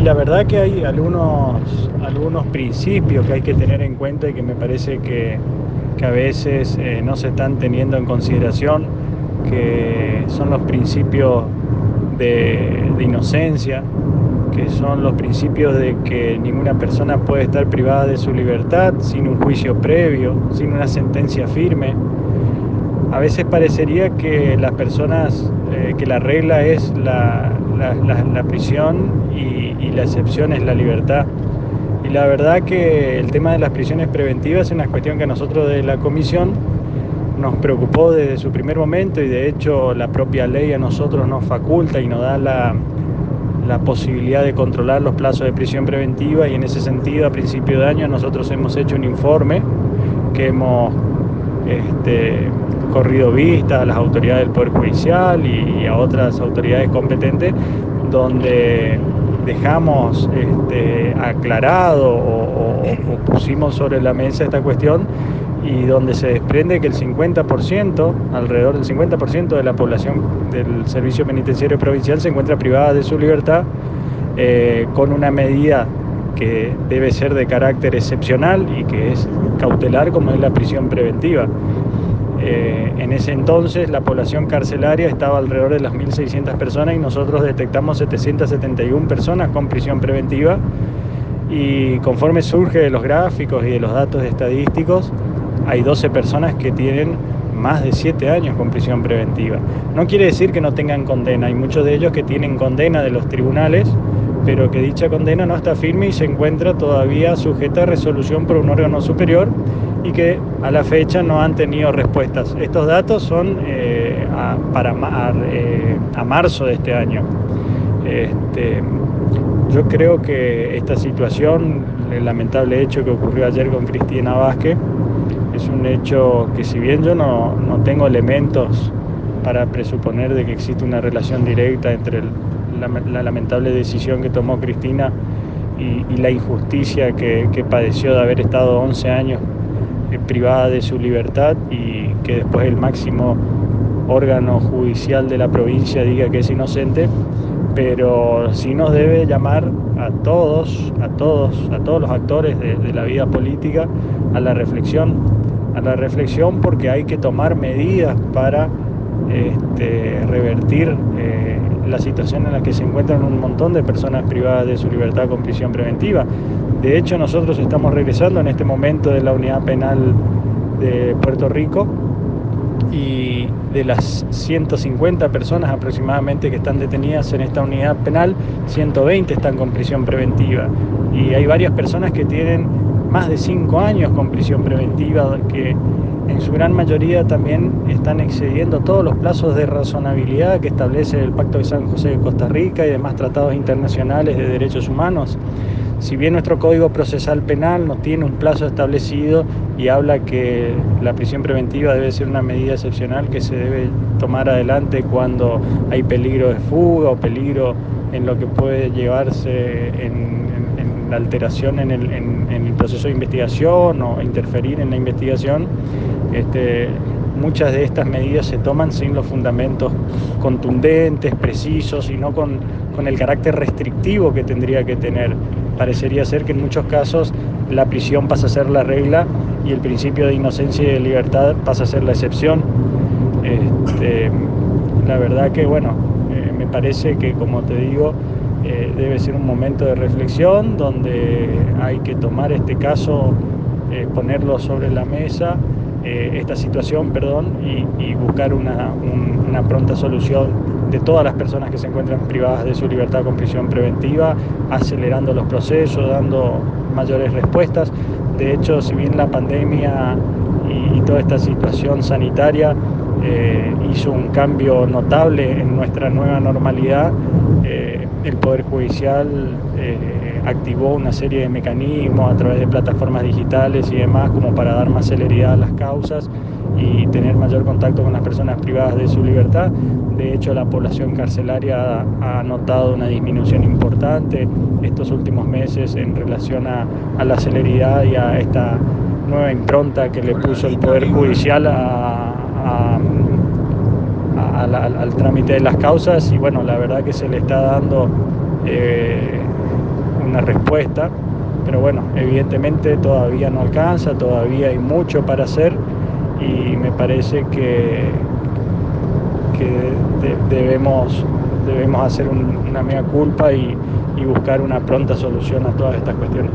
Y la verdad que hay algunos, algunos principios que hay que tener en cuenta y que me parece que, a veces eh, no se están teniendo en consideración, que son los principios de, de inocencia, que son los principios de que ninguna persona puede estar privada de su libertad sin un juicio previo, sin una sentencia firme. A veces parecería que las personas, eh, que la regla es la, prisión y, y, la excepción es la libertad. Y la verdad que el tema de las prisiones preventivas es una cuestión que a nosotros de la comisión nos preocupó desde su primer momento y de hecho la propia ley a nosotros nos faculta y nos da la, la posibilidad de controlar los plazos de prisión preventiva y en ese sentido a principio de año nosotros hemos hecho un informe que hemos este, corrido vista a las autoridades del Poder Judicial y, a otras autoridades competentes donde dejamos este, aclarado o pusimos sobre la mesa esta cuestión y donde se desprende que el 50%, alrededor del 50% de la población del servicio penitenciario provincial se encuentra privada de su libertad eh, con una medida que debe ser de carácter excepcional y que es cautelar como es la prisión preventiva. Eh, en ese entonces la población carcelaria estaba alrededor de las 1.600 personas y nosotros detectamos 771 personas con prisión preventiva y conforme surge de los gráficos y de los datos estadísticos, hay 12 personas que tienen más de 7 años con prisión preventiva. No quiere decir que no tengan condena, hay muchos de ellos que tienen condena de los tribunales, pero que dicha condena no está firme y se encuentra todavía sujeta a resolución por un órgano superior y que a la fecha no han tenido respuestas. Estos datos son eh, para eh, a, marzo de este año. Este, yo creo que esta situación, el lamentable hecho que ocurrió ayer con Cristina Vázquez, es un hecho que si bien yo no, tengo elementos para presuponer de que existe una relación directa entre la, lamentable decisión que tomó Cristina y, la injusticia que, padeció de haber estado 11 años privada de su libertad y que después el máximo órgano judicial de la provincia diga que es inocente, pero sí nos debe llamar a todos, a todos, a todos los actores de, de la vida política a la reflexión a la reflexión porque hay que tomar medidas para este, revertir eh, la situación en la que se encuentran un montón de personas privadas de su libertad con prisión preventiva. De hecho, nosotros estamos regresando en este momento de la unidad penal de Puerto Rico y de las 150 personas aproximadamente que están detenidas en esta unidad penal, 120 están con prisión preventiva y hay varias personas que tienen más de cinco años con prisión preventiva, que en su gran mayoría también están excediendo todos los plazos de razonabilidad que establece el Pacto de San José de Costa Rica y demás tratados internacionales de derechos humanos. Si bien nuestro Código Procesal Penal no tiene un plazo establecido y habla que la prisión preventiva debe ser una medida excepcional que se debe tomar adelante cuando hay peligro de fuga o peligro en lo que puede llevarse en, la alteración en el, proceso de investigación o interferir en la investigación, este, muchas de estas medidas se toman sin los fundamentos contundentes, precisos y no con, con el carácter restrictivo que tendría que tener. Parecería ser que en muchos casos la prisión pasa a ser la regla y el principio de inocencia y de libertad pasa a ser la excepción. Este, la verdad que, bueno, eh, me parece que, como te digo, eh, debe ser un momento de reflexión donde hay que tomar este caso, eh, ponerlo sobre la mesa, eh, esta situación, perdón, y, buscar una, una, pronta solución de todas las personas que se encuentran privadas de su libertad con prisión preventiva, acelerando los procesos, dando mayores respuestas. De hecho, si bien la pandemia y, toda esta situación sanitaria hizo un cambio notable en nuestra nueva normalidad, el Poder Judicial eh, activó una serie de mecanismos a través de plataformas digitales y demás como para dar más celeridad a las causas y tener mayor contacto con las personas privadas de su libertad. De hecho, la población carcelaria ha notado una disminución importante estos últimos meses en relación a, la celeridad y a esta nueva impronta que le puso el Poder Judicial a al, trámite de las causas y bueno, la verdad que se le está dando eh, una respuesta, pero bueno, evidentemente todavía no alcanza, todavía hay mucho para hacer y me parece que, debemos, debemos hacer una mea culpa y buscar una pronta solución a todas estas cuestiones.